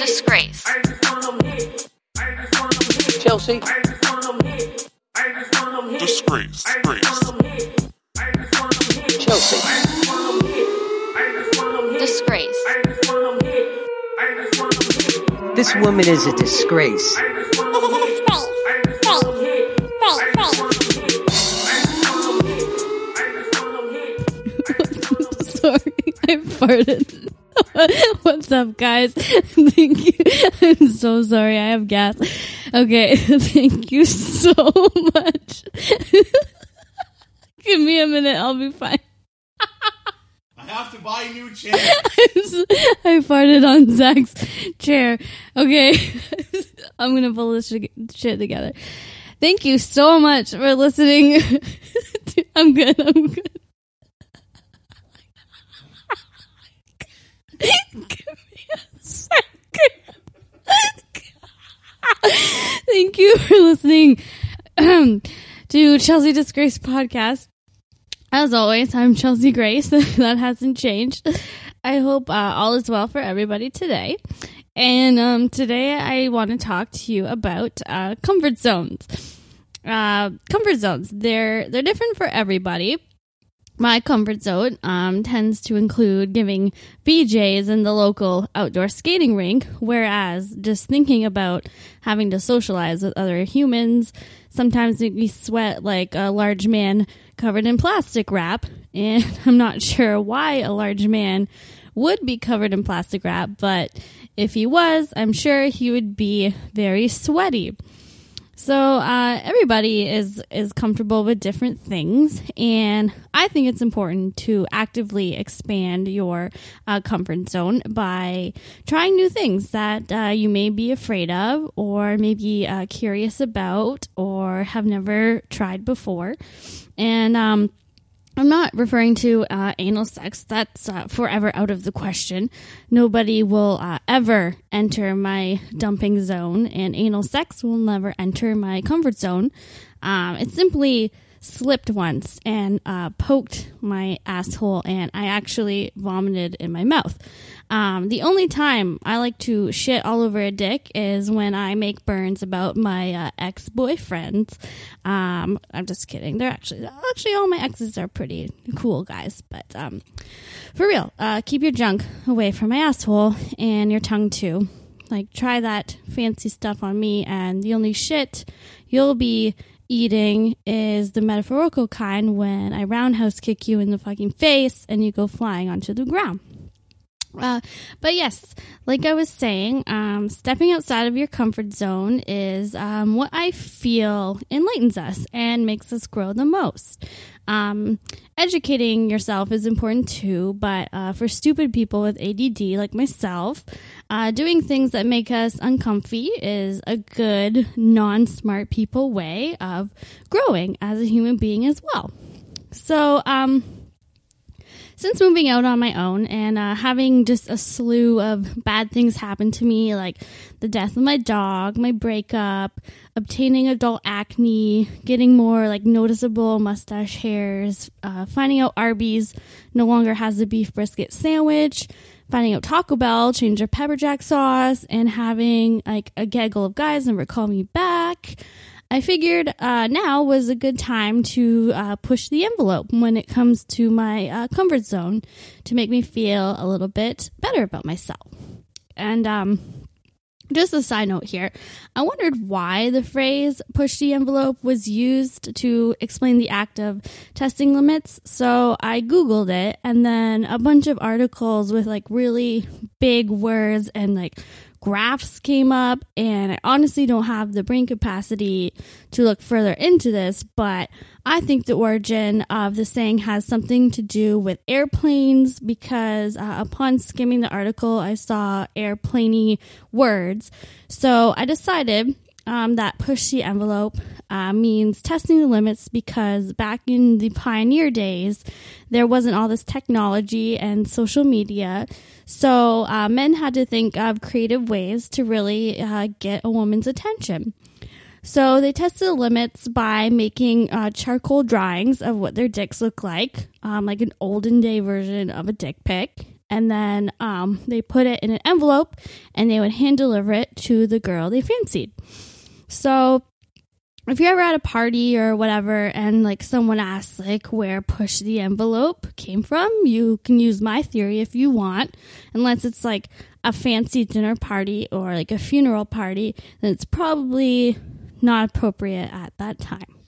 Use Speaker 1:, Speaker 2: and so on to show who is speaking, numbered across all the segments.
Speaker 1: Disgrace. I just want them hit.
Speaker 2: I must want them Chelsea.
Speaker 3: Disgrace. Disgrace.
Speaker 2: Chelsea. I just want them hit.
Speaker 1: I just want them disgrace. I just want them hit. I just want them.
Speaker 2: This woman is a disgrace. I just want to
Speaker 1: fall. I just fall hit. I just want them. I just want them hit.
Speaker 4: I just want them. Sorry, I farted. What's up, guys? Thank you. I'm so sorry. I have gas. Okay, thank you so much. Give me a minute. I'll be fine.
Speaker 5: I have to buy a new chair.
Speaker 4: I farted on Zach's chair. Okay, I'm gonna pull this shit together. Thank you so much for listening. I'm good. I'm good. Give me a second. Thank you for listening to Chelsea Disgrace podcast. As always, I'm Chelsea Grace. that hasn't changed. I hope uh, all is well for everybody today. And um, today I want to talk to you about uh, comfort zones. Uh, comfort zones. They're they're different for everybody. My comfort zone um, tends to include giving BJs in the local outdoor skating rink, whereas just thinking about having to socialize with other humans sometimes make me sweat like a large man covered in plastic wrap. And I'm not sure why a large man would be covered in plastic wrap, but if he was, I'm sure he would be very sweaty. So uh, everybody is is comfortable with different things, and I think it's important to actively expand your uh, comfort zone by trying new things that uh, you may be afraid of, or maybe uh, curious about, or have never tried before. And um, I'm not referring to uh, anal sex. That's uh, forever out of the question. Nobody will uh, ever enter my dumping zone, and anal sex will never enter my comfort zone. Um, it simply slipped once and uh, poked my asshole, and I actually vomited in my mouth. Um, the only time I like to shit all over a dick is when I make burns about my uh, ex boyfriends. Um, I'm just kidding. They're actually actually all my exes are pretty cool guys, but um, for real, uh, keep your junk away from my asshole and your tongue too. Like try that fancy stuff on me, and the only shit you'll be eating is the metaphorical kind when I roundhouse kick you in the fucking face and you go flying onto the ground. Uh, but yes, like I was saying, um, stepping outside of your comfort zone is um, what I feel enlightens us and makes us grow the most. Um, educating yourself is important too, but uh, for stupid people with ADD like myself, uh, doing things that make us uncomfy is a good, non smart people way of growing as a human being as well. So, um, since moving out on my own and uh, having just a slew of bad things happen to me, like the death of my dog, my breakup, obtaining adult acne, getting more like noticeable mustache hairs, uh, finding out Arby's no longer has the beef brisket sandwich, finding out Taco Bell changed their pepper jack sauce, and having like a gaggle of guys never call me back. I figured uh, now was a good time to uh, push the envelope when it comes to my uh, comfort zone to make me feel a little bit better about myself. And um, just a side note here, I wondered why the phrase push the envelope was used to explain the act of testing limits. So I Googled it, and then a bunch of articles with like really big words and like graphs came up and I honestly don't have the brain capacity to look further into this, but I think the origin of the saying has something to do with airplanes because uh, upon skimming the article, I saw airplaney words. So I decided um, that push the envelope uh, means testing the limits because back in the pioneer days, there wasn't all this technology and social media. So uh, men had to think of creative ways to really uh, get a woman's attention. So they tested the limits by making uh, charcoal drawings of what their dicks look like, um, like an olden day version of a dick pic. and then um, they put it in an envelope and they would hand deliver it to the girl they fancied. So if you're ever at a party or whatever and like someone asks like where push the envelope came from, you can use my theory if you want, unless it's like a fancy dinner party or like a funeral party, then it's probably not appropriate at that time.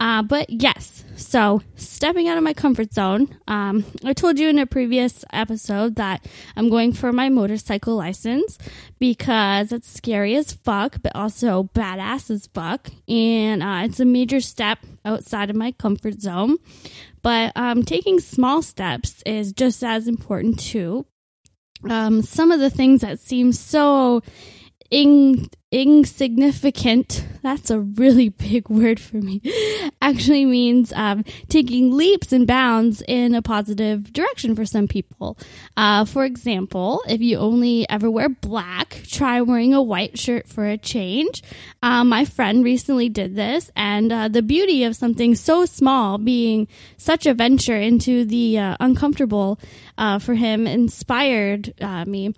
Speaker 4: Uh, but yes, so stepping out of my comfort zone. Um, I told you in a previous episode that I'm going for my motorcycle license because it's scary as fuck, but also badass as fuck. And uh, it's a major step outside of my comfort zone. But um, taking small steps is just as important too. Um, some of the things that seem so in, insignificant. That's a really big word for me. Actually means um, taking leaps and bounds in a positive direction for some people. Uh, for example if you only ever wear black try wearing a white shirt for a change. Uh, my friend recently did this and uh, the beauty of something so small being such a venture into the uh, uncomfortable uh, for him inspired uh, me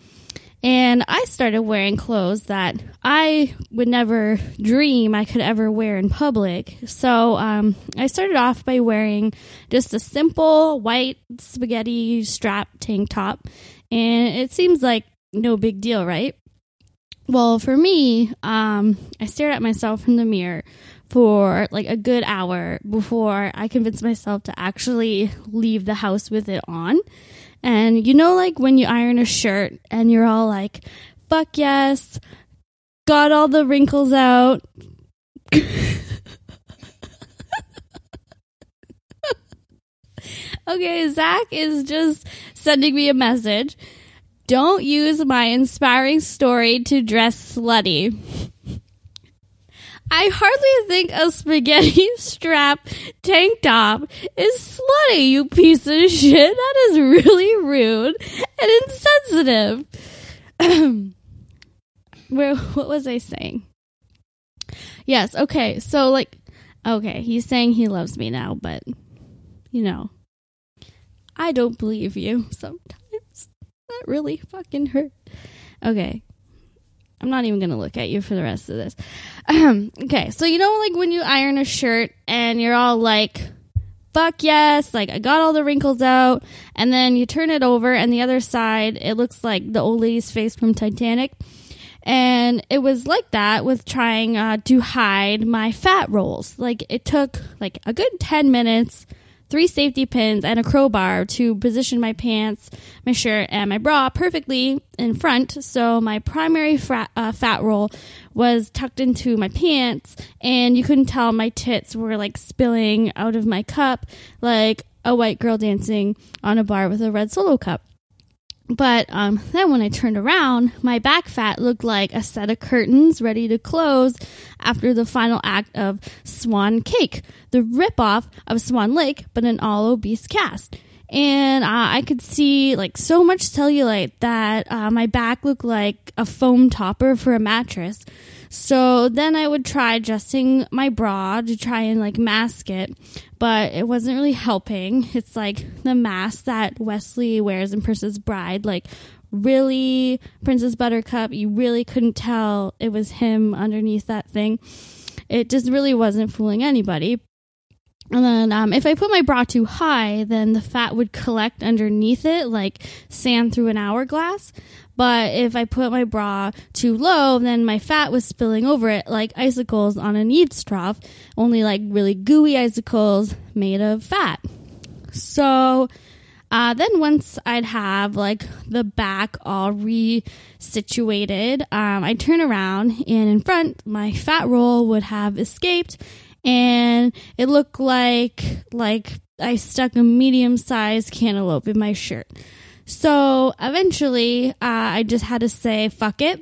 Speaker 4: and I started wearing clothes that I would never dream I could ever wear in public. So um, I started off by wearing just a simple white spaghetti strap tank top. And it seems like no big deal, right? Well, for me, um, I stared at myself in the mirror for like a good hour before I convinced myself to actually leave the house with it on. And you know, like when you iron a shirt and you're all like, fuck yes, got all the wrinkles out. okay, Zach is just sending me a message. Don't use my inspiring story to dress slutty. I hardly think a spaghetti strap tank top is slutty, you piece of shit. That is really rude and insensitive. Where what was I saying? Yes, okay. So like okay, he's saying he loves me now, but you know, I don't believe you sometimes. That really fucking hurt. Okay. I'm not even going to look at you for the rest of this. okay, so you know, like when you iron a shirt and you're all like, fuck yes, like I got all the wrinkles out, and then you turn it over, and the other side, it looks like the old lady's face from Titanic. And it was like that with trying uh, to hide my fat rolls. Like it took like a good 10 minutes three safety pins, and a crowbar to position my pants, my shirt, and my bra perfectly in front. So my primary fat, uh, fat roll was tucked into my pants, and you couldn't tell my tits were like spilling out of my cup like a white girl dancing on a bar with a red solo cup. But um, then when I turned around, my back fat looked like a set of curtains ready to close after the final act of Swan Cake, the ripoff of Swan Lake, but an all obese cast. And uh, I could see like so much cellulite that uh, my back looked like a foam topper for a mattress. So then I would try adjusting my bra to try and like mask it, but it wasn't really helping. It's like the mask that Westley wears in Princess Bride, like really Princess Buttercup, you really couldn't tell it was him underneath that thing. It just really wasn't fooling anybody. And then um, if I put my bra too high, then the fat would collect underneath it like sand through an hourglass. But if I put my bra too low, then my fat was spilling over it like icicles on a trough, only like really gooey icicles made of fat. So uh, then once I'd have like the back all resituated, um, I'd turn around and in front, my fat roll would have escaped and it looked like like I stuck a medium sized cantaloupe in my shirt. So eventually, uh, I just had to say, fuck it.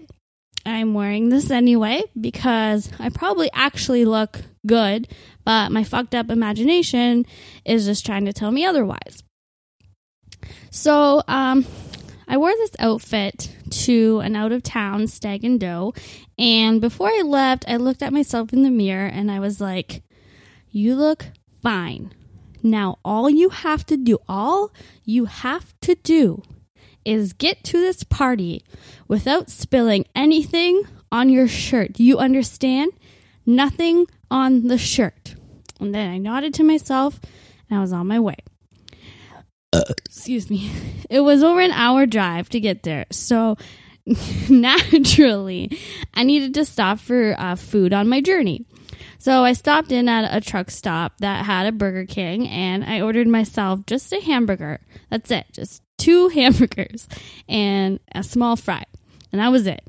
Speaker 4: I'm wearing this anyway because I probably actually look good, but my fucked up imagination is just trying to tell me otherwise. So, um, I wore this outfit to an out of town stag and doe, and before I left, I looked at myself in the mirror and I was like, You look fine. Now, all you have to do, all you have to do is get to this party without spilling anything on your shirt. You understand? Nothing on the shirt. And then I nodded to myself and I was on my way. Excuse me. It was over an hour drive to get there. So naturally, I needed to stop for uh, food on my journey. So I stopped in at a truck stop that had a Burger King and I ordered myself just a hamburger. That's it, just two hamburgers and a small fry. And that was it.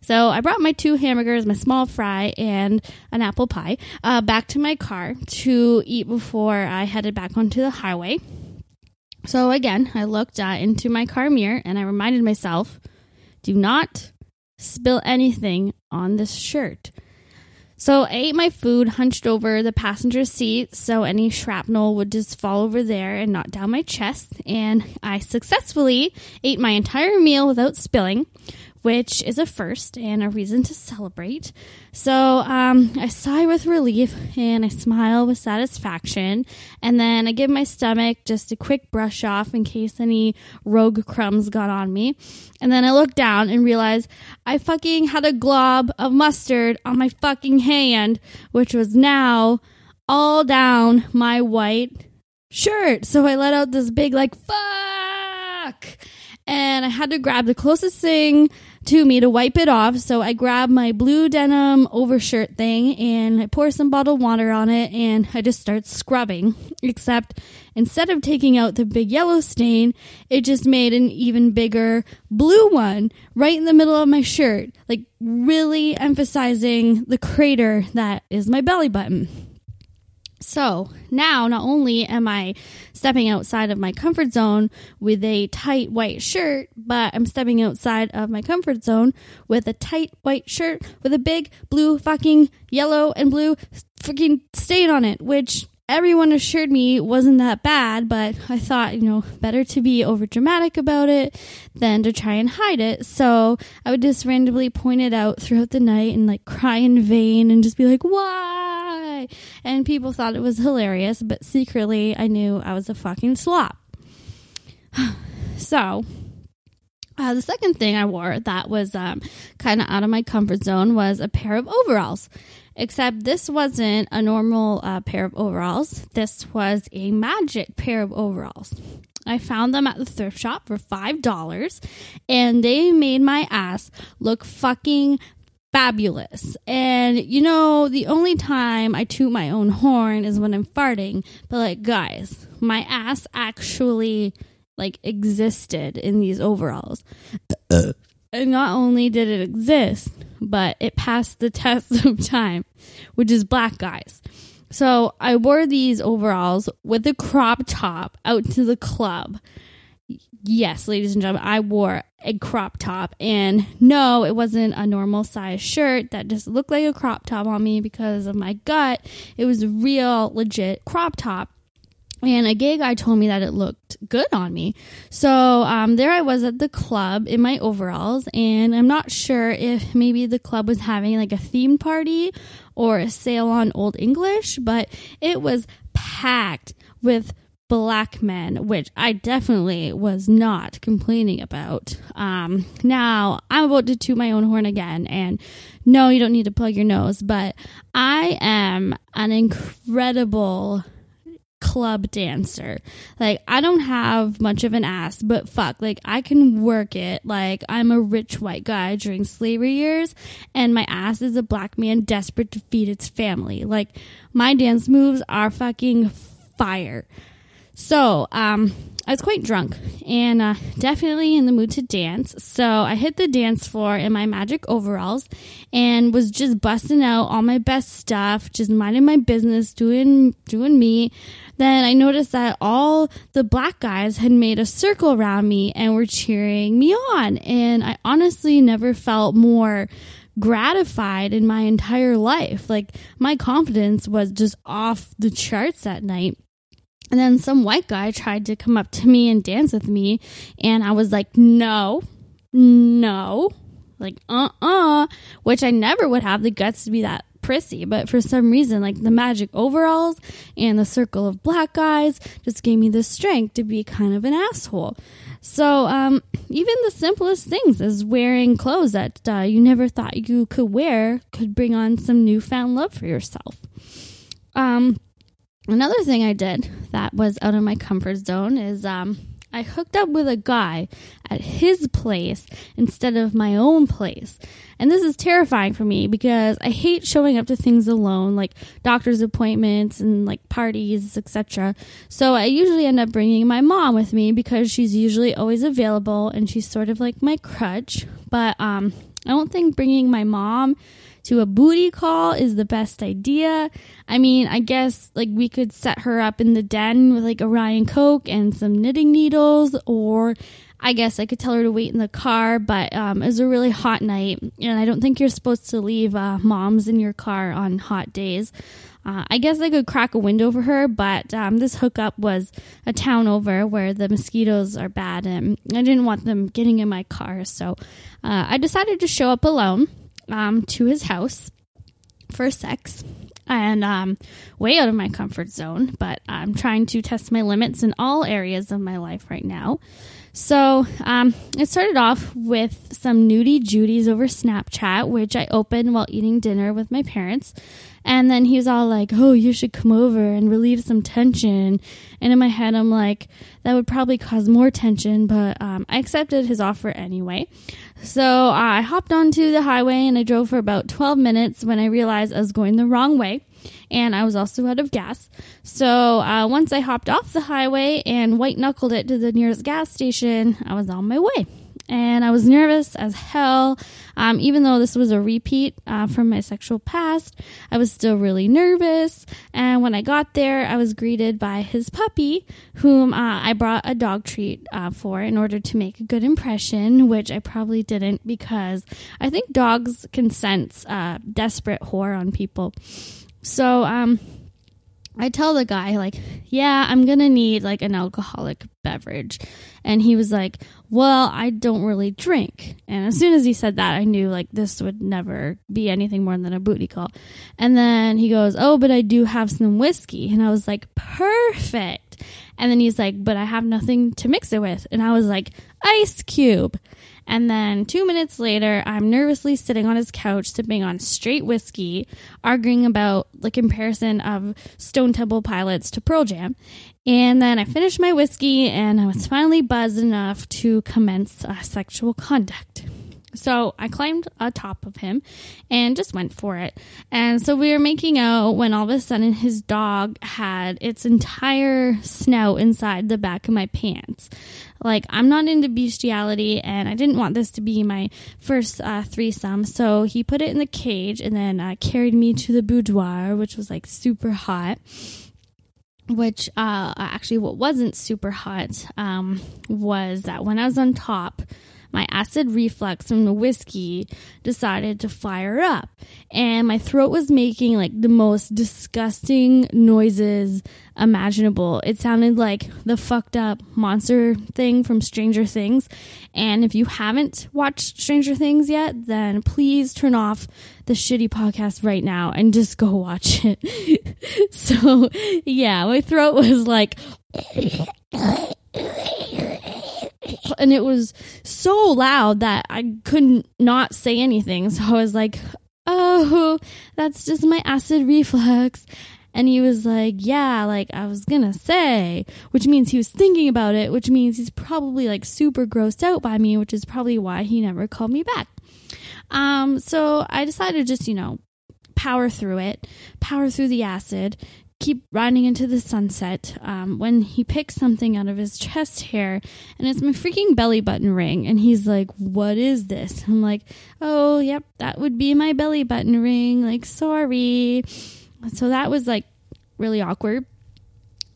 Speaker 4: So I brought my two hamburgers, my small fry, and an apple pie uh, back to my car to eat before I headed back onto the highway. So again, I looked uh, into my car mirror and I reminded myself do not spill anything on this shirt. So I ate my food hunched over the passenger seat so any shrapnel would just fall over there and not down my chest. And I successfully ate my entire meal without spilling, which is a first and a reason to celebrate. So um, I sigh with relief and I smile with satisfaction. And then I give my stomach just a quick brush off in case any rogue crumbs got on me. And then I look down and realize I fucking had a glob of mustard on my fucking hand, which was now all down my white shirt. So I let out this big, like, fuck. And I had to grab the closest thing to me to wipe it off. So I grab my blue denim overshirt thing and I pour some bottled water on it and I just start scrubbing. Except instead of taking out the big yellow stain, it just made an even bigger blue one right in the middle of my shirt, like really emphasizing the crater that is my belly button. So now, not only am I stepping outside of my comfort zone with a tight white shirt, but I'm stepping outside of my comfort zone with a tight white shirt with a big blue fucking yellow and blue freaking stain on it, which everyone assured me wasn't that bad, but I thought, you know, better to be over dramatic about it than to try and hide it. So I would just randomly point it out throughout the night and like cry in vain and just be like, why? And people thought it was hilarious, but secretly I knew I was a fucking slop. so. Uh, the second thing I wore that was um, kind of out of my comfort zone was a pair of overalls. Except this wasn't a normal uh, pair of overalls. This was a magic pair of overalls. I found them at the thrift shop for $5 and they made my ass look fucking fabulous. And you know, the only time I toot my own horn is when I'm farting. But like, guys, my ass actually like existed in these overalls. Not only did it exist, but it passed the test of time, which is black guys. So I wore these overalls with a crop top out to the club. Yes, ladies and gentlemen, I wore a crop top. And no, it wasn't a normal size shirt that just looked like a crop top on me because of my gut. It was a real, legit crop top. And a gay guy told me that it looked good on me. So um, there I was at the club in my overalls, and I'm not sure if maybe the club was having like a theme party or a sale on Old English, but it was packed with black men, which I definitely was not complaining about. Um, now I'm about to toot my own horn again, and no, you don't need to plug your nose, but I am an incredible club dancer. Like I don't have much of an ass, but fuck, like I can work it. Like I'm a rich white guy during slavery years and my ass is a black man desperate to feed its family. Like my dance moves are fucking fire. So, um I was quite drunk and uh, definitely in the mood to dance. So I hit the dance floor in my magic overalls and was just busting out all my best stuff, just minding my business, doing doing me. Then I noticed that all the black guys had made a circle around me and were cheering me on. And I honestly never felt more gratified in my entire life. Like my confidence was just off the charts that night. And then some white guy tried to come up to me and dance with me. And I was like, no, no, like, uh uh-uh, uh, which I never would have the guts to be that prissy. But for some reason, like the magic overalls and the circle of black guys just gave me the strength to be kind of an asshole. So, um, even the simplest things as wearing clothes that uh, you never thought you could wear could bring on some newfound love for yourself. Um, another thing I did that was out of my comfort zone is um, I hooked up with a guy at his place instead of my own place. And this is terrifying for me because I hate showing up to things alone, like doctor's appointments and like parties, etc. So I usually end up bringing my mom with me because she's usually always available and she's sort of like my crutch. But um, I don't think bringing my mom to a booty call is the best idea. I mean, I guess like we could set her up in the den with like Orion Coke and some knitting needles, or I guess I could tell her to wait in the car, but um, it was a really hot night, and I don't think you're supposed to leave uh, moms in your car on hot days. Uh, I guess I could crack a window for her, but um, this hookup was a town over where the mosquitoes are bad, and I didn't want them getting in my car, so uh, I decided to show up alone um, to his house for sex and um, way out of my comfort zone, but I'm trying to test my limits in all areas of my life right now. So um, it started off with some nudie Judies over Snapchat, which I opened while eating dinner with my parents. And then he was all like, Oh, you should come over and relieve some tension. And in my head, I'm like, That would probably cause more tension, but um, I accepted his offer anyway. So uh, I hopped onto the highway and I drove for about 12 minutes when I realized I was going the wrong way and I was also out of gas. So uh, once I hopped off the highway and white knuckled it to the nearest gas station, I was on my way. And I was nervous as hell. Um, even though this was a repeat uh, from my sexual past, I was still really nervous. And when I got there, I was greeted by his puppy, whom uh, I brought a dog treat uh, for in order to make a good impression, which I probably didn't because I think dogs can sense uh, desperate whore on people. So, um, I tell the guy, like, yeah, I'm gonna need like an alcoholic beverage. And he was like, well, I don't really drink. And as soon as he said that, I knew like this would never be anything more than a booty call. And then he goes, oh, but I do have some whiskey. And I was like, perfect. And then he's like, but I have nothing to mix it with. And I was like, ice cube. And then two minutes later, I'm nervously sitting on his couch, sipping on straight whiskey, arguing about the comparison of Stone Temple Pilots to Pearl Jam. And then I finished my whiskey and I was finally buzzed enough to commence uh, sexual conduct. So I climbed atop of him and just went for it. And so we were making out when all of a sudden his dog had its entire snout inside the back of my pants. Like, I'm not into bestiality and I didn't want this to be my first uh, threesome. So he put it in the cage and then uh, carried me to the boudoir, which was like super hot which uh, actually what wasn't super hot um, was that when I was on top, my acid reflux from the whiskey decided to fire up and my throat was making like the most disgusting noises imaginable. It sounded like the fucked up monster thing from Stranger Things. And if you haven't watched Stranger Things yet, then please turn off the shitty podcast right now and just go watch it. so, yeah, my throat was like and it was so loud that I couldn't not say anything. So I was like, "Oh, that's just my acid reflux." And he was like, Yeah, like I was gonna say, which means he was thinking about it, which means he's probably like super grossed out by me, which is probably why he never called me back. Um, so I decided to just, you know, power through it, power through the acid, keep riding into the sunset um, when he picks something out of his chest hair and it's my freaking belly button ring. And he's like what is this? I'm like oh yep that would be my belly button ring. Like sorry. So that was like really awkward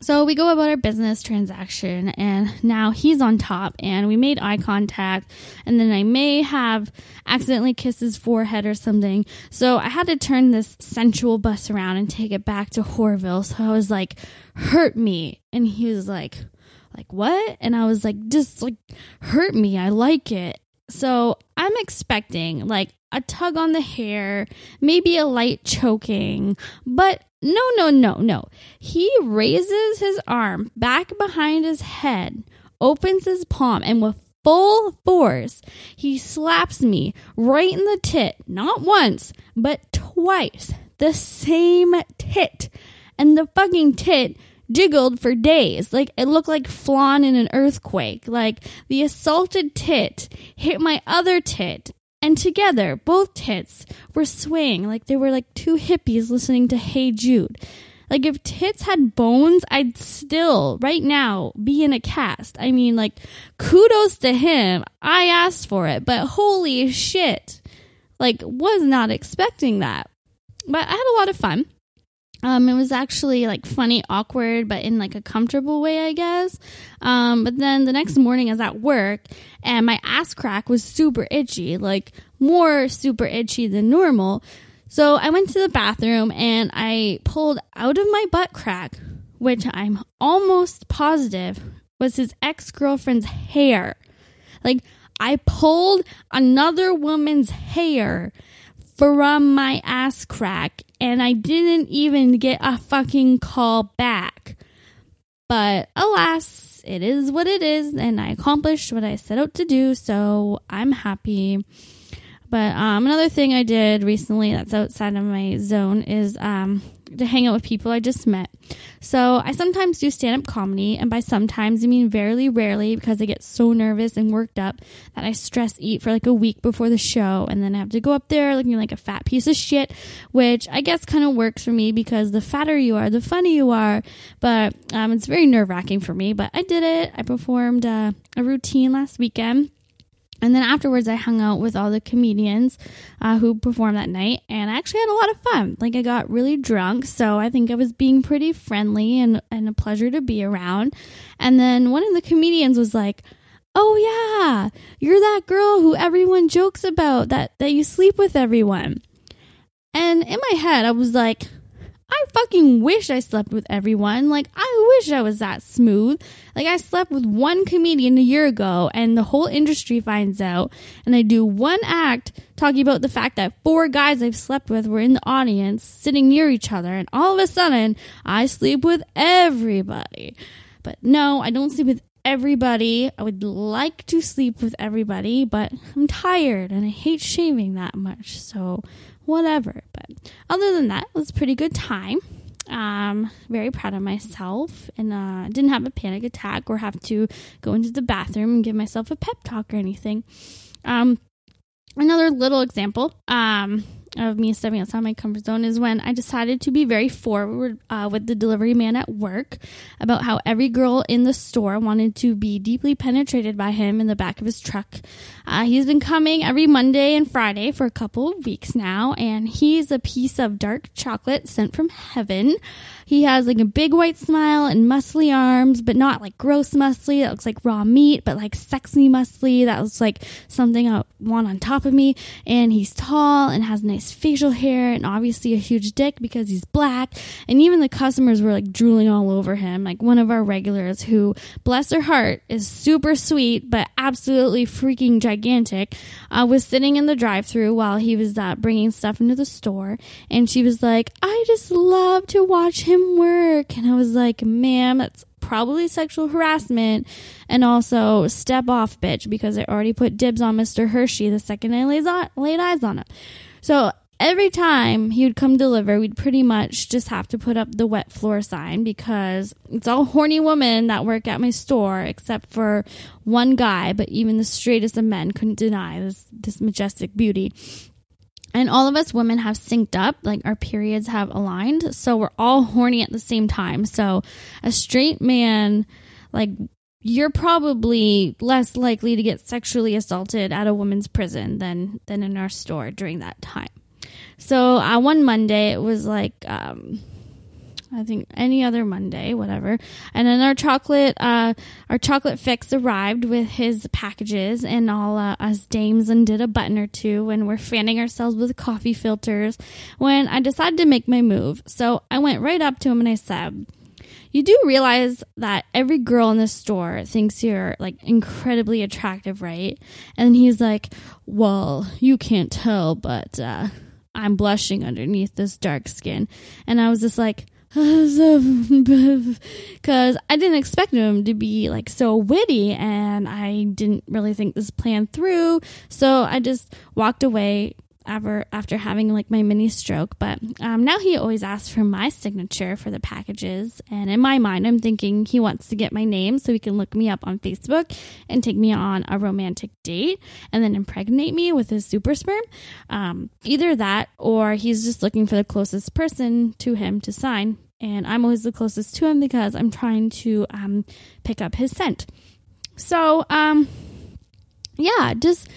Speaker 4: so we go about our business transaction, and now he's on top, and we made eye contact, and then I may have accidentally kissed his forehead or something. So I had to turn this sensual bus around and take it back to Horville. So I was like, "Hurt me," and he was like, "Like what?" And I was like, "Just like hurt me. I like it." So I'm expecting like a tug on the hair, maybe a light choking, but no, no, no, no. He raises his arm back behind his head, opens his palm and with full force, he slaps me right in the tit, not once, but twice. The same tit. And the fucking tit jiggled for days. Like it looked like flan in an earthquake. Like the assaulted tit hit my other tit. And together, both tits were swaying like they were like two hippies listening to Hey Jude. Like if tits had bones, I'd still right now be in a cast. I mean, like kudos to him. I asked for it, but holy shit. Like was not expecting that. But I had a lot of fun. Um, it was actually like funny, awkward, but in like a comfortable way, I guess. Um, but then the next morning, I was at work, and my ass crack was super itchy, like more super itchy than normal. So I went to the bathroom and I pulled out of my butt crack, which I'm almost positive was his ex girlfriend's hair. Like I pulled another woman's hair from my ass crack and I didn't even get a fucking call back. But alas, it is what it is, and I accomplished what I set out to do, so I'm happy. But um, another thing I did recently that's outside of my zone is um, to hang out with people I just met. So I sometimes do stand up comedy, and by sometimes I mean very rarely because I get so nervous and worked up that I stress eat for like a week before the show, and then I have to go up there looking like a fat piece of shit, which I guess kind of works for me because the fatter you are, the funnier you are. But um, it's very nerve wracking for me. But I did it. I performed uh, a routine last weekend. And then afterwards, I hung out with all the comedians uh, who performed that night, and I actually had a lot of fun. Like, I got really drunk, so I think I was being pretty friendly and, and a pleasure to be around. And then one of the comedians was like, Oh, yeah, you're that girl who everyone jokes about, that, that you sleep with everyone. And in my head, I was like, I fucking wish I slept with everyone. Like, I wish I was that smooth. Like, I slept with one comedian a year ago, and the whole industry finds out. And I do one act talking about the fact that four guys I've slept with were in the audience, sitting near each other, and all of a sudden, I sleep with everybody. But no, I don't sleep with everybody. I would like to sleep with everybody, but I'm tired and I hate shaving that much. So, whatever. But other than that, it was a pretty good time. Um, very proud of myself and uh, didn't have a panic attack or have to go into the bathroom and give myself a pep talk or anything. Um, another little example um, of me stepping outside my comfort zone is when I decided to be very forward uh, with the delivery man at work about how every girl in the store wanted to be deeply penetrated by him in the back of his truck. Uh, he's been coming every Monday and Friday for a couple of weeks now, and he's a piece of dark chocolate sent from heaven. He has like a big white smile and muscly arms, but not like gross muscly that looks like raw meat, but like sexy muscly that looks like something I want on top of me. And he's tall and has nice facial hair and obviously a huge dick because he's black. And even the customers were like drooling all over him. Like one of our regulars who, bless her heart, is super sweet but absolutely freaking gigantic, uh, was sitting in the drive-through while he was uh, bringing stuff into the store, and she was like, "I just love to watch him work," and I was like, "Ma'am, that's." Probably sexual harassment, and also step off, bitch, because I already put dibs on Mr. Hershey the second I laid eyes on him. So every time he would come deliver, we'd pretty much just have to put up the wet floor sign because it's all horny women that work at my store, except for one guy. But even the straightest of men couldn't deny this this majestic beauty. And all of us women have synced up, like our periods have aligned, so we're all horny at the same time. So a straight man, like you're probably less likely to get sexually assaulted at a woman's prison than than in our store during that time. So uh, one Monday, it was like um, I think any other Monday, whatever. And then our chocolate, uh, our chocolate fix arrived with his packages, and all uh, us dames undid a button or two, and we're fanning ourselves with coffee filters. When I decided to make my move, so I went right up to him and I said. You do realize that every girl in this store thinks you're like incredibly attractive, right? And he's like, "Well, you can't tell, but uh, I'm blushing underneath this dark skin." And I was just like, because I didn't expect him to be like so witty and I didn't really think this plan through. So I just walked away after after having like my mini stroke but um, now he always asks for my signature for the packages and in my mind i'm thinking he wants to get my name so he can look me up on facebook and take me on a romantic date and then impregnate me with his super sperm. Um, either that or he's just looking for the closest person to him to sign and i'm always the closest to him because i'm trying to um, pick up his scent. So um yeah just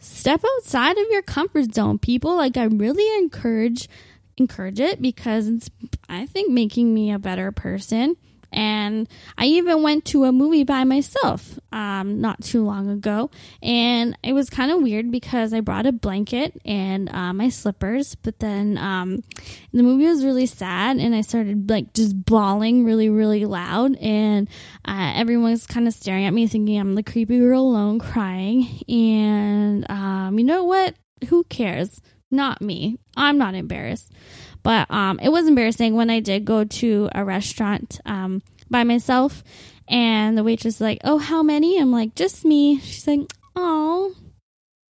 Speaker 4: step outside of your comfort zone people. Like i really encourage encourage it because it's i think making me a better person and i even went to a movie by myself um, not too long ago. And it was kind of weird because i brought a blanket and uh, my slippers but then um, the movie was really sad and i started like just bawling really really loud. And uh, everyone was kind of staring at me thinking i'm the creepy girl alone crying. And um, you know what? Who cares? Not me. I'm not embarrassed but um, it was embarrassing when I did go to a restaurant um, by myself, and the waitress was like, "Oh, how many?" I'm like, "Just me." She's like, "Oh,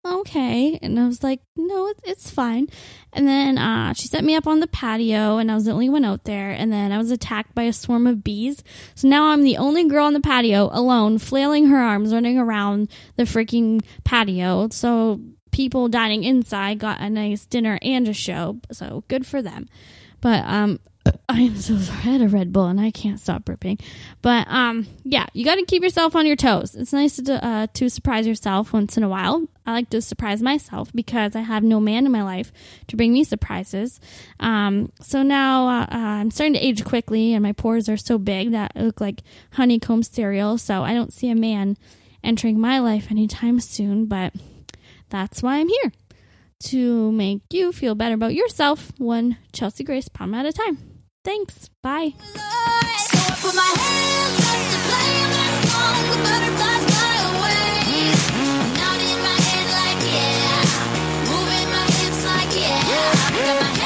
Speaker 4: okay," and I was like, "No, it's, fine." And then uh, she set me up on the patio, and I was the only one out there. And then I was attacked by a swarm of bees. So now I'm the only girl on the patio, alone, flailing her arms, running around the freaking patio. So people dining inside got a nice dinner and a show, so good for them. But um I am so sorry. I had a Red Bull and I can't stop burping. But um yeah, you got to keep yourself on your toes. It's nice to uh, to surprise yourself once in a while. I like to surprise myself because I have no man in my life to bring me surprises. Um so now uh, uh, I'm starting to age quickly and my pores are so big that I look like honeycomb cereal, so I don't see a man entering my life anytime soon, but that's why I'm here to make you feel better about yourself one Chelsea Grace problem at a time. Thanks. Bye.
Speaker 6: Yeah.